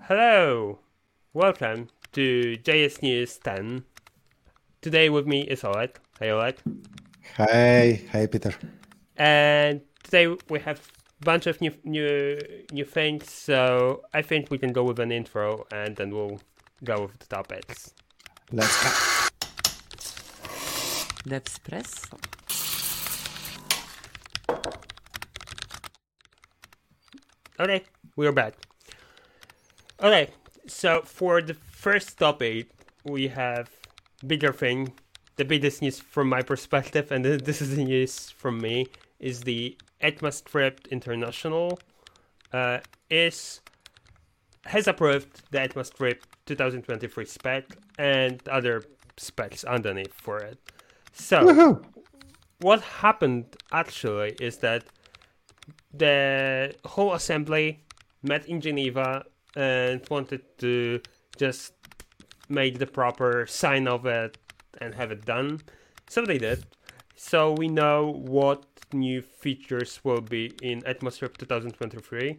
Hello, welcome to JS News 10. Today with me is Oleg. Hey Oleg. Hi, hi Peter. And today we have a bunch of new new new things, so I think we can go with an intro and then we'll go with the topics. Let's go. DevSpresso. Okay, we're back. Okay, so for the first topic, we have bigger thing. The biggest news from my perspective, and this is the news from me, is the ECMAScript International uh, is has approved the ECMAScript 2023 spec and other specs underneath for it. So, Woohoo! what happened actually is that the whole assembly met in Geneva and wanted to just make the proper sign of it and have it done. So they did. So we know what new features will be in Atmosphere 2023.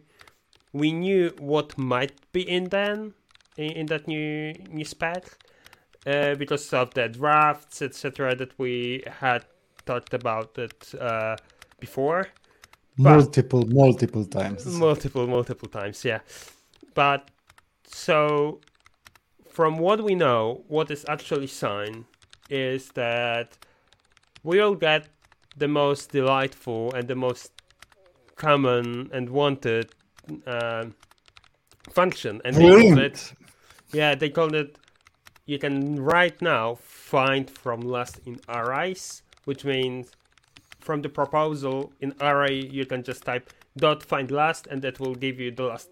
We knew what might be in then in, in that new new spec uh, because of the drafts, etc. that we had talked about it uh, before multiple, multiple times. multiple multiple times yeah but so from what we know what is actually signed is that we'll get the most delightful and the most common and wanted uh, function and they call it yeah they called it you can right now find from last in arrays which means from the proposal in array you can just type dot find last and that will give you the last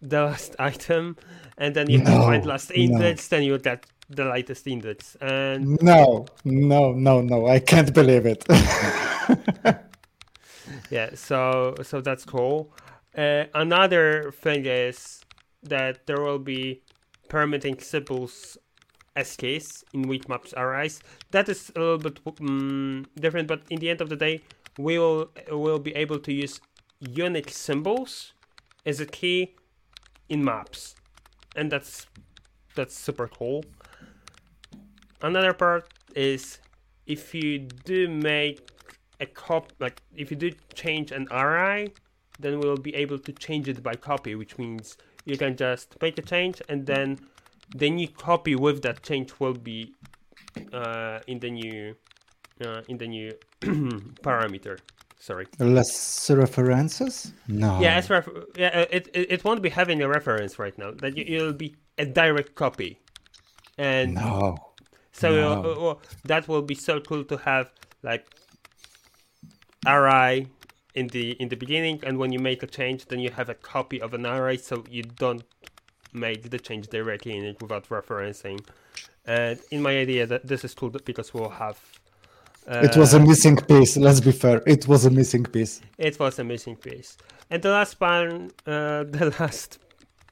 the last item and then you can No, find last no. index then you get the latest index and No, no, no, no. I can't believe it. yeah so so that's cool uh, another thing is that there will be permitting symbols as case in WeakMaps arise. that is a little bit mm different but in the end of the day we will will be able to use unique symbols as a key in maps. And that's that's super cool. Another part is if you do make a cop like if you do change an array then we'll be able to change it by copy which means you can just make a change and then the new copy with that change will be uh, in the new uh, in the new parameter sorry Less references? No. yeah as ref- yeah uh, it, it it won't be having a reference right now that you- it'll be a direct copy and No. so No. uh, uh, that will be so cool to have like array in the in the beginning, and when you make a change, then you have a copy of an array, so you don't make the change directly in it without referencing. And in my idea, that this is cool because we'll have. Uh, It was a missing piece. Let's be fair. It was a missing piece. it was a missing piece. And the last part, uh, the last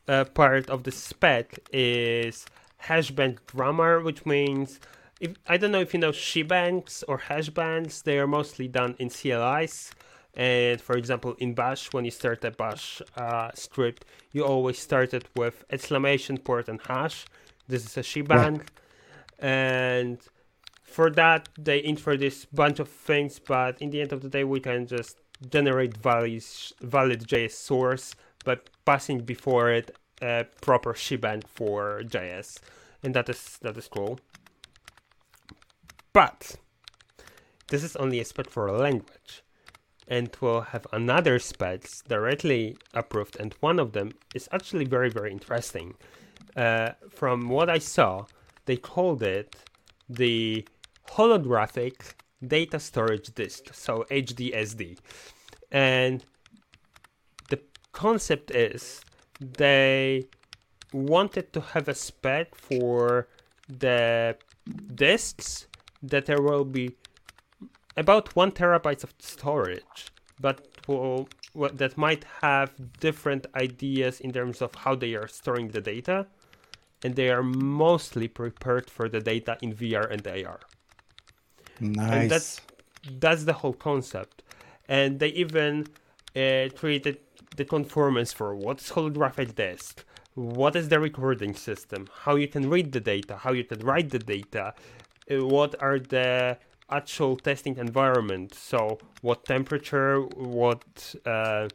uh, part of the spec is hashbang grammar, which means if I don't know if you know shebangs or hashbangs. They are mostly done in CLIs. And for example, in Bash, when you start a Bash uh, script, you always start it with exclamation point and hash. This is a shebang, and for that they introduce bunch of things but in the end of the day we can just generate values valid js source by passing before it a proper shebang for js and that is that is cool. But this is only a spec for a language and we'll have another specs directly approved and one of them is actually very very interesting. Uh, from what i saw they called it the holographic data storage disk, so HDSD. And the concept is they wanted to have a spec for the disks that there will be about one terabytes of storage, but will, that might have different ideas in terms of how they are storing the data and they are mostly prepared for the data in VR and AR. Nice. And that's that's the whole concept. And they even uh, created the conformance for what's holographic disk, what is the recording system, how you can read the data, how you can write the data, uh, what are the actual testing environment. So what temperature, what uh,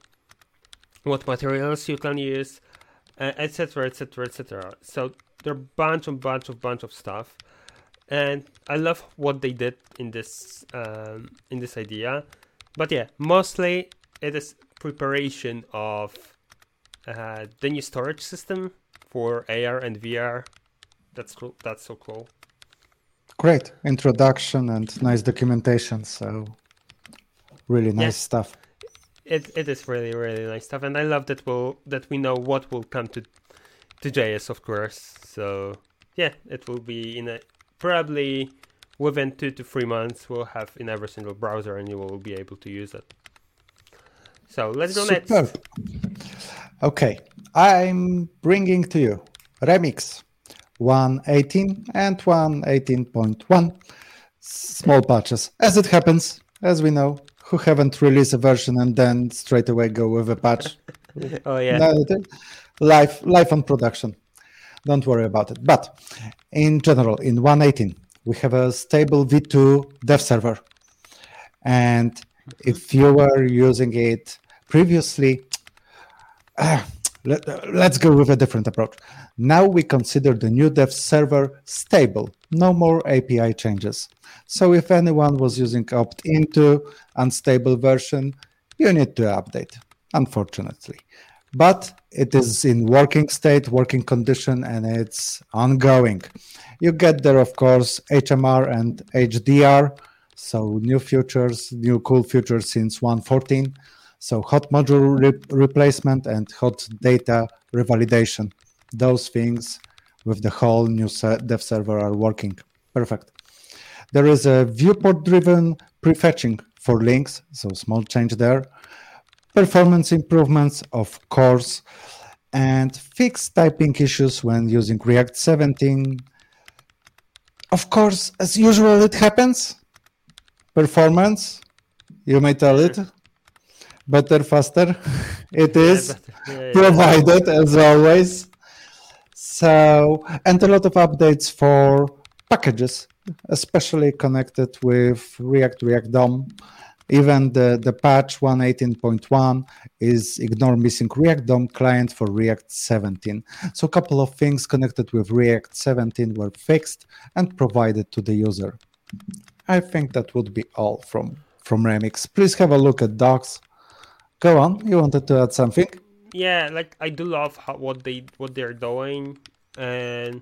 what materials you can use, etc., etc., etc. So there are a bunch and bunch of bunch of stuff, and I love what they did in this um, in this idea. But yeah, mostly it is preparation of uh, the new storage system for AR and VR. That's cool. That's so cool. Great introduction and nice documentation. So really nice yeah. stuff. It it is really really nice stuff, and I love that we'll that we know what will come to to JS, of course. So yeah, it will be in a probably within two to three months. We'll have in every single browser, and you will be able to use it. So let's go Superb. next. Okay, I'm bringing to you Remix 118 and 118.1 small patches. As it happens, as we know, who haven't released a version and then straight away go with a patch. oh yeah. Life life on production. Don't worry about it. But in general, in 118, we have a stable V2 dev server. And if you were using it previously, uh, let, us go with a different approach. Now we consider the new dev server stable, no more API changes. So if anyone was using opt into unstable version, you need to update, unfortunately. But it is in working state, working condition, and it's ongoing. You get there, of course, HMR and HDR, so new features, new cool features since 114 so hot module re replacement and hot data revalidation. Those things with the whole new dev server are working. Perfect. There is a viewport driven prefetching for links, so small change there. Performance improvements, of course, and fixed typing issues when using React 17. Of course, as usual, it happens. Performance, you may tell it better, faster. it is yeah, yeah, provided as always. So, and a lot of updates for packages, especially connected with React, React DOM. Even the, the patch 118.1 is ignore missing React DOM client for React 17. So a couple of things connected with React 17 were fixed and provided to the user. I think that would be all from, from Remix. Please have a look at docs Go on. You wanted to add something? Yeah, like I do love how, what they what they're doing and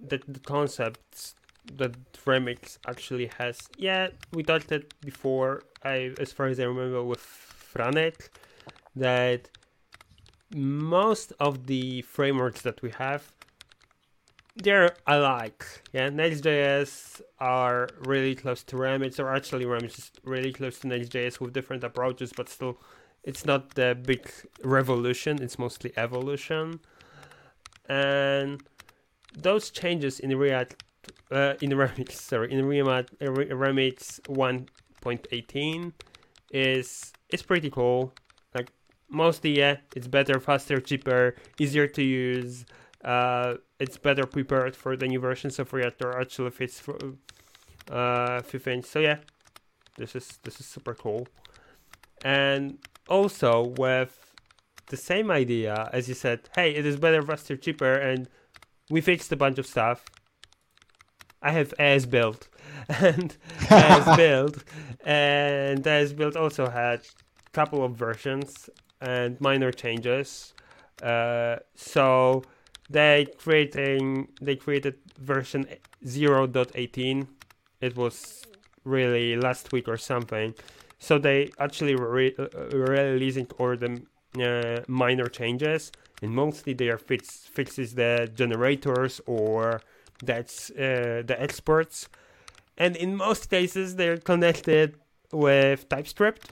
the, the concepts that Remix actually has. Yeah, we talked it before. I, as far as I remember, with Franet, that most of the frameworks that we have they're alike. Yeah, Next.js are really close to Remix, or actually Remix is really close to Next.js with different approaches, but still it's not the big revolution. It's mostly evolution. And those changes in react uh, in remix sorry in remix, remix 1.18 is is pretty cool. Like mostly yeah it's better faster cheaper easier to use uh, it's better prepared for the new versions of react or actually fits for uh, few things. So yeah this is this is super cool. And also with the same idea as you said, hey, it is better, faster, cheaper, and we fixed a bunch of stuff. I have esbuild and as built and esbuild also had a couple of versions and minor changes. Uh, so they creating they created version 0.18. It was really last week or something so they actually re- uh, releasing all the uh, minor changes, and mostly they are fix- fixes the generators or that's uh, the exports, and in most cases they're connected with TypeScript.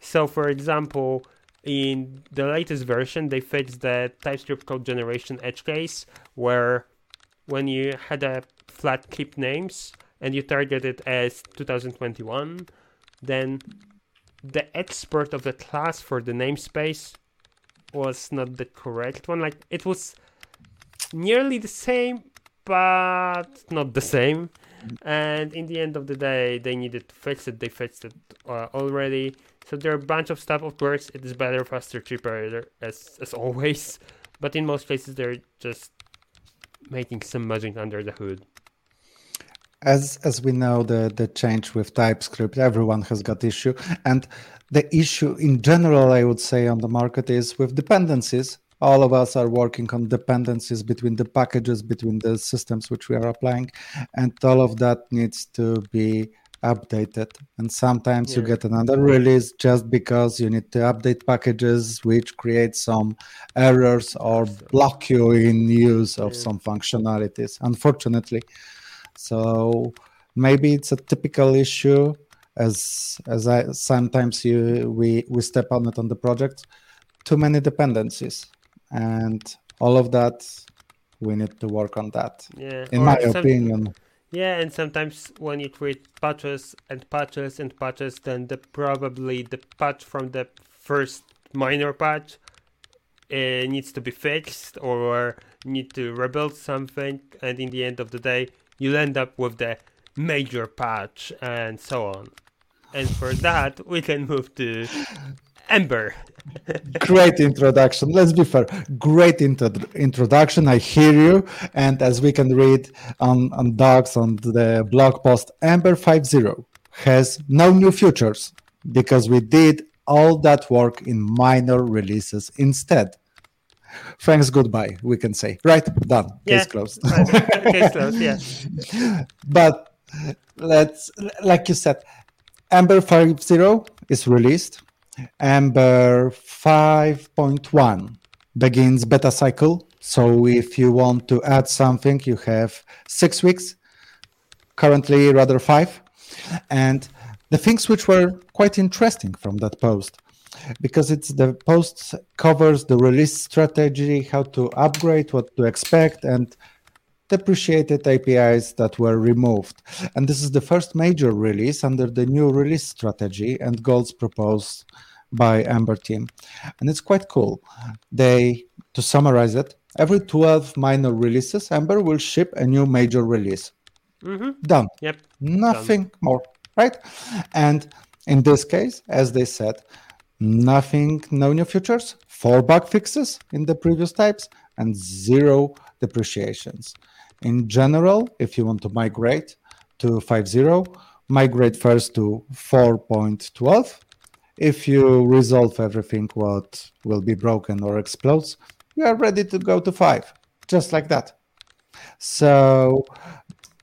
So, for example, in the latest version, they fixed the TypeScript code generation edge case where when you had a flat keep names and you target it as 2021 then the export of the class for the namespace was not the correct one. Like it was nearly the same, but not the same. And in the end of the day, they needed to fix it. They fixed it uh, already. So there are a bunch of stuff. Of course, it is better, faster, cheaper, as as always. But in most cases, they're just making some magic under the hood. As as we know, the the change with TypeScript, everyone has got issue, and the issue in general, I would say, on the market is with dependencies. All of us are working on dependencies between the packages, between the systems which we are applying, and all of that needs to be updated. And sometimes yeah. you get another release just because you need to update packages, which create some errors or block you in use of yeah. some functionalities, unfortunately. So maybe it's a typical issue as as I sometimes you we we step on it on the project, too many dependencies, and all of that we need to work on that. Yeah, in my some, opinion. Yeah, and sometimes when you create patches and patches and patches, then the probably the patch from the first minor patch uh, needs to be fixed or need to rebuild something, and in the end of the day, you'll end up with the major patch and so on. And for that, we can move to Ember. Great introduction. Let's be fair. Great intro- introduction. I hear you. And as we can read on, on docs on the blog post, Ember 5.0 has no new features because we did all that work in minor releases instead. Thanks, goodbye, we can say. Right, done. Yeah. Case closed. Case closed, yeah. but let's, like you said, Ember 5.0 is released. Ember 5.1 begins beta cycle. So if you want to add something, you have six weeks, currently rather five. And the things which were quite interesting from that post, because it's the post covers the release strategy, how to upgrade, what to expect, and deprecated APIs that were removed. And this is the first major release under the new release strategy and goals proposed by Ember team. And it's quite cool. They, to summarize it, every 12 minor releases, Ember will ship a new major release. Mm-hmm. Done. Yep. Nothing Done. more, right? And in this case, as they said, nothing, no new features, four bug fixes in the previous types, and zero depreciations. In general, if you want to migrate to 5.0, migrate first to 4.12. If you resolve everything what will be broken or explodes, you are ready to go to 5, just like that. So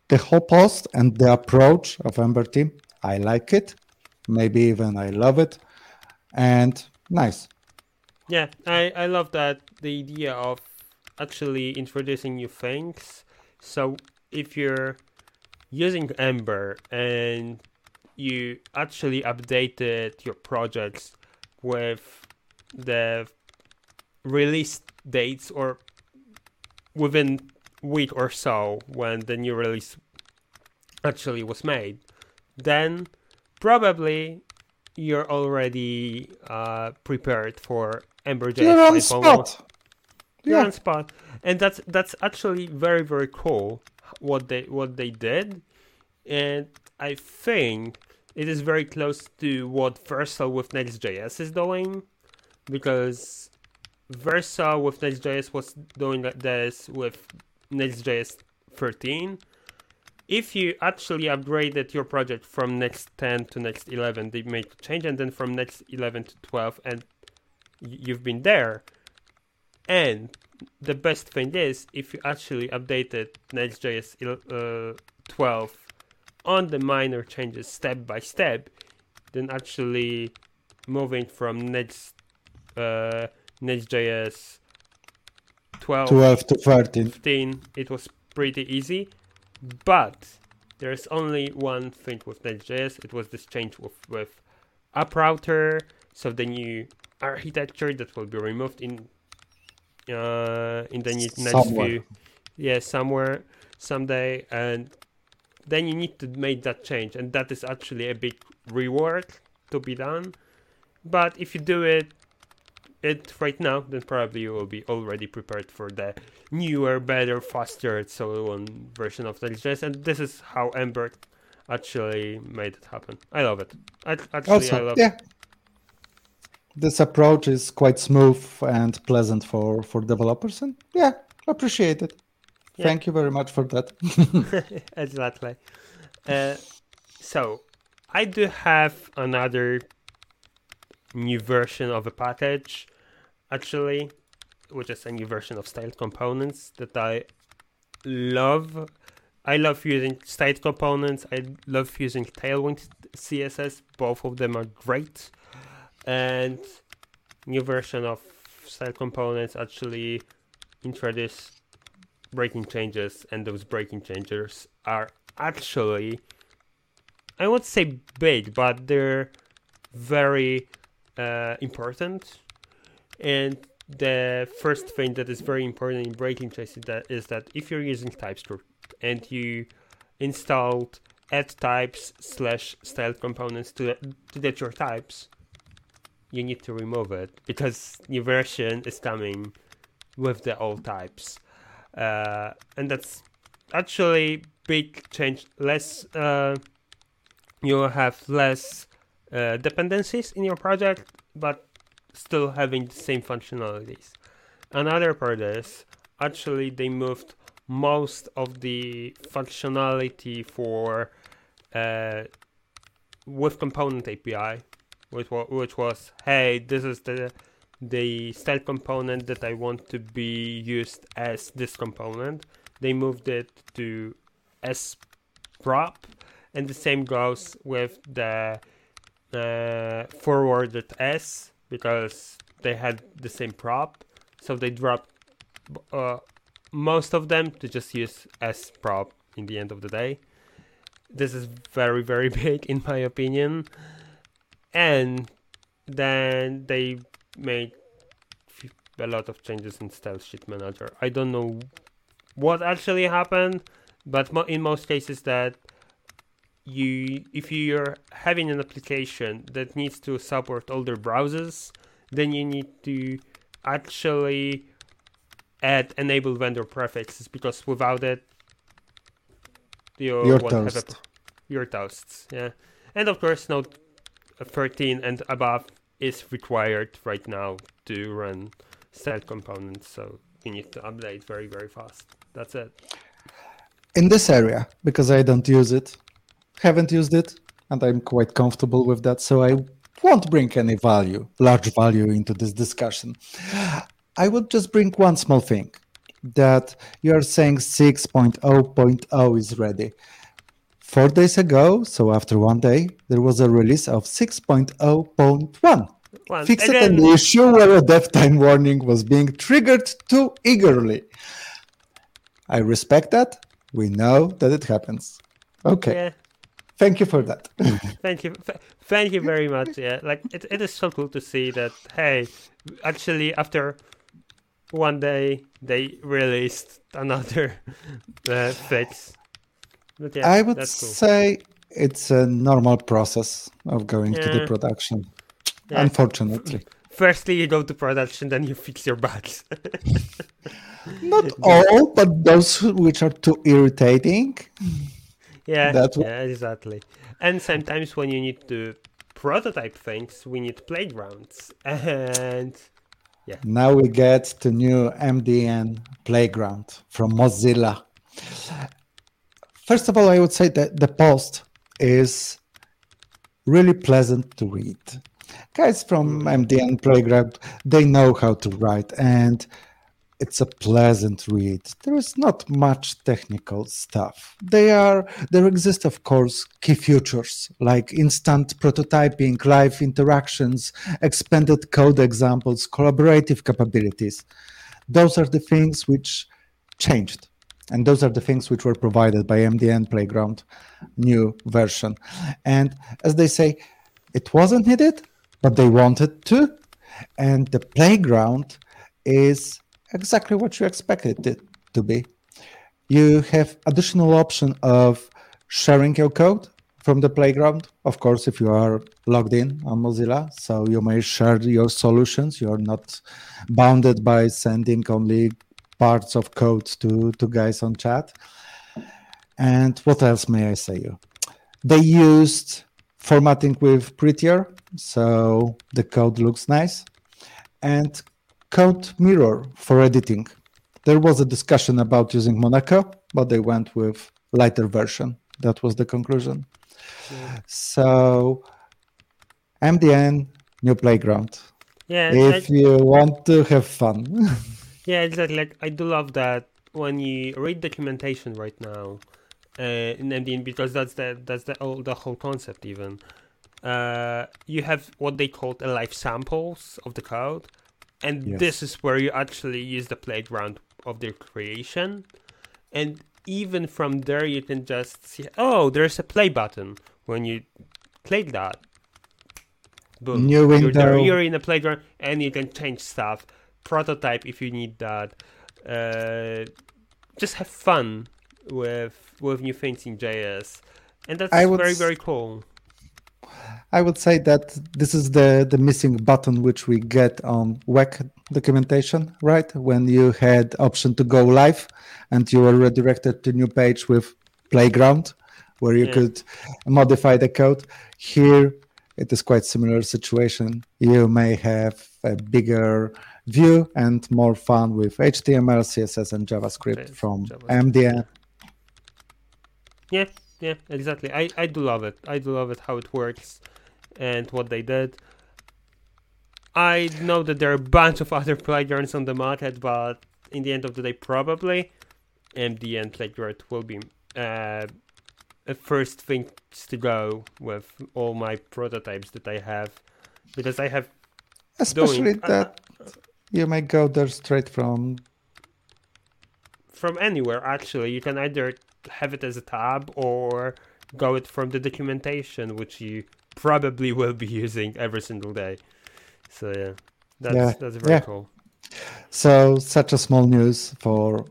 the whole post and the approach of Ember team, I like it. Maybe even I love it. And nice. Yeah, I, I love that the idea of actually introducing new things so if you're using Ember and you actually updated your projects with the release dates or within week or so when the new release actually was made, then probably you're already uh, prepared for Ember.js. You're on spot. You're yeah. on spot and that's that's actually very very cool what they what they did, and I think it is very close to what Vercel with Next.js is doing, because Vercel with Next.js was doing this with Next.js 13. If you actually upgraded your project from Next 10 to Next 11, they made a change, and then from Next 11 to 12, and you've been there. And the best thing is if you actually updated Next.js uh, 12 on the minor changes step by step, then actually moving from Next uh, Next.js 12, 12 to 13. 15, it was pretty easy. But there's only one thing with Next.js. It was this change with, with app router, so the new architecture that will be removed in uh, in the next somewhere. few, yeah, somewhere, someday, and then you need to make that change, and that is actually a big reward to be done. But if you do it it right now, then probably you will be already prepared for the newer, better, faster, so on version of Next.js. And this is how Ember actually made it happen. I love it. I, actually, also, I love yeah. This approach is quite smooth and pleasant for for developers, and yeah, appreciate it. Yeah. Thank you very much for that. exactly. Uh, so I do have another new version of a package, actually, which is a new version of styled components that I love. I love using styled components. I love using Tailwind CSS. Both of them are great. And new version of styled components actually introduce breaking changes, and those breaking changes are actually, I won't say big, but they're very uh, important. And the first thing that is very important in breaking changes is that, is that if you're using TypeScript and you installed add types slash styled components to, to get your types, you need to remove it because new version is coming with the old types. Uh, and that's actually big change. Less, uh, you have less uh, dependencies in your project, but still having the same functionalities. Another part is actually they moved most of the functionality for uh, with component API, which which was hey, this is the the style component that I want to be used as this component. They moved it to S prop, and the same goes with the uh, forwarded S because they had the same prop, so they dropped uh, most of them to just use S prop in the end of the day. This is very very big in my opinion, and then they made a lot of changes in Style Sheet Manager. I don't know what actually happened, but mo- in most cases that you if you're having an application that needs to support older browsers, then you need to actually add enable vendor prefixes because without it you You're won't have a, toast. your toasts. Yeah, and of course Node 13 and above is required right now to run styled components, so you need to update very very fast. That's it. In this area, because I don't use it, haven't used it, and I'm quite comfortable with that, so I won't bring any value, large value into this discussion. I would just bring one small thing that you are saying 6.0.0 is ready. Four days ago, so after one day, there was a release of 6.0.1. Well, Fixed and an issue where a dev time warning was being triggered too eagerly. I respect that. We know that it happens. Okay. yeah. Thank you for that. Thank you, th- thank you very much. Yeah, like it, it is so cool to see that. Hey, actually, after one day, they released another uh, fix. Yeah, I would cool. say it's a normal process of going to the production. Yeah. Unfortunately. Firstly, you go to production, then you fix your bugs. Not all, but those which are too irritating. yeah, what- yeah, exactly. And sometimes when you need to prototype things, we need playgrounds, and yeah. Now we get to new MDN playground from Mozilla. First of all, I would say that the post is really pleasant to read. Guys from MDN playground, they know how to write and it's a pleasant read. There is not much technical stuff. They are there exist of course key features like instant prototyping, live interactions, expanded code examples, collaborative capabilities. Those are the things which changed. And those are the things which were provided by MDN Playground new version. And as they say, it wasn't needed, but they wanted to. And the playground is exactly what you expected it to be. You have additional option of sharing your code from the playground. Of course, if you are logged in on Mozilla, so you may share your solutions. You're not bounded by sending only parts of code to, to guys on chat. And what else may I say you? They used formatting with Prettier, so the code looks nice. And Code Mirror for editing. There was a discussion about using Monaco, but they went with lighter version. That was the conclusion. Yeah. So MDN, new playground. Yeah. If you want to have fun. yeah, exactly. Like I do love that when you read documentation right now uh, in MDN because that's the that's the whole, the whole concept even. Uh, you have what they call a live samples of the code, and yes. this is where you actually use the playground of their creation, and even from there you can just see oh there's a play button when you click that boom New window. You're, there, you're in a playground and you can change stuff prototype if you need that uh, just have fun with with new things in js and that's very very cool I would say that this is the, the missing button which we get on WEC documentation, right? When you had option to go live and you were redirected to new page with playground where you yeah. could modify the code. Here it is quite similar situation. You may have a bigger view and more fun with HTML, CSS, and JavaScript from JavaScript. MDN. Yeah, yeah, exactly. I, I do love it. I do love it how it works and what they did. I know that there are a bunch of other playgrounds on the market, but in the end of the day, probably MDN playground will be uh, a first thing to go with all my prototypes that I have, because I have especially doing, that uh, you may go there straight from from anywhere. Actually, you can either have it as a tab or go it from the documentation, which you probably will be using every single day. So yeah, that's yeah. that's very yeah. cool. So such a small news for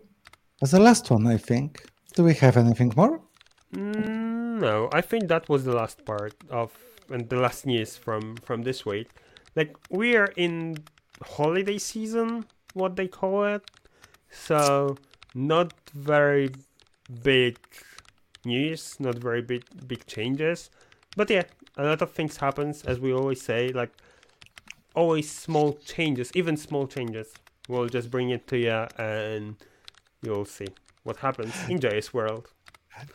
as the last one, I think. Do we have anything more? Mm, no, I think that was the last part of and the last news from from this week. Like we are in holiday season, what they call it. So not very big news, not very big big changes. But yeah, a lot of things happens as we always say, like always small changes, even small changes. We'll just bring it to you and you'll see what happens in JS world.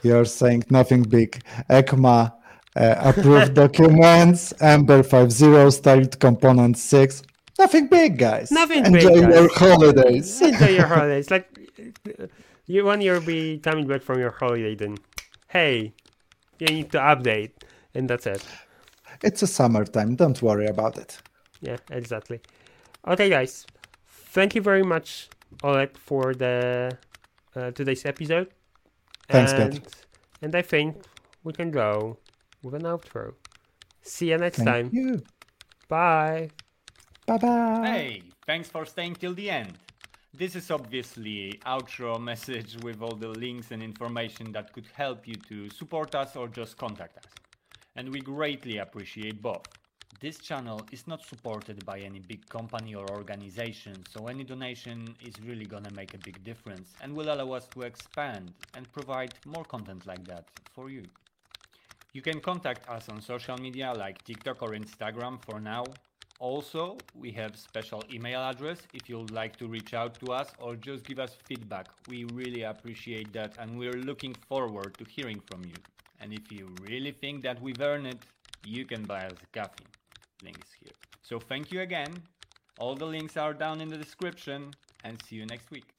You're saying nothing big. ECMA uh, approved documents, Ember 5.0 styled component 6. Nothing big, guys. Nothing Enjoy big. Enjoy your holidays. Enjoy your holidays. Like you when you'll be coming back from your holiday, then hey, you need to update, and that's it. It's a summertime. Don't worry about it. Yeah, exactly. Okay, guys. Thank you very much, Oleg, for the uh, today's episode. Thanks, and, And I think we can go with an outro. See you next Thank time. You. Bye. Bye bye. Hey, thanks for staying till the end. This is obviously outro message with all the links and information that could help you to support us or just contact us. And we greatly appreciate both. This channel is not supported by any big company or organization, so any donation is really gonna make a big difference and will allow us to expand and provide more content like that for you. You can contact us on social media like TikTok or Instagram for now, also, we have special email address if you'd like to reach out to us or just give us feedback. We really appreciate that and we're looking forward to hearing from you. And if you really think that we've earned it, you can buy us a coffee. Links here. So thank you again. All the links are down in the description and see you next week.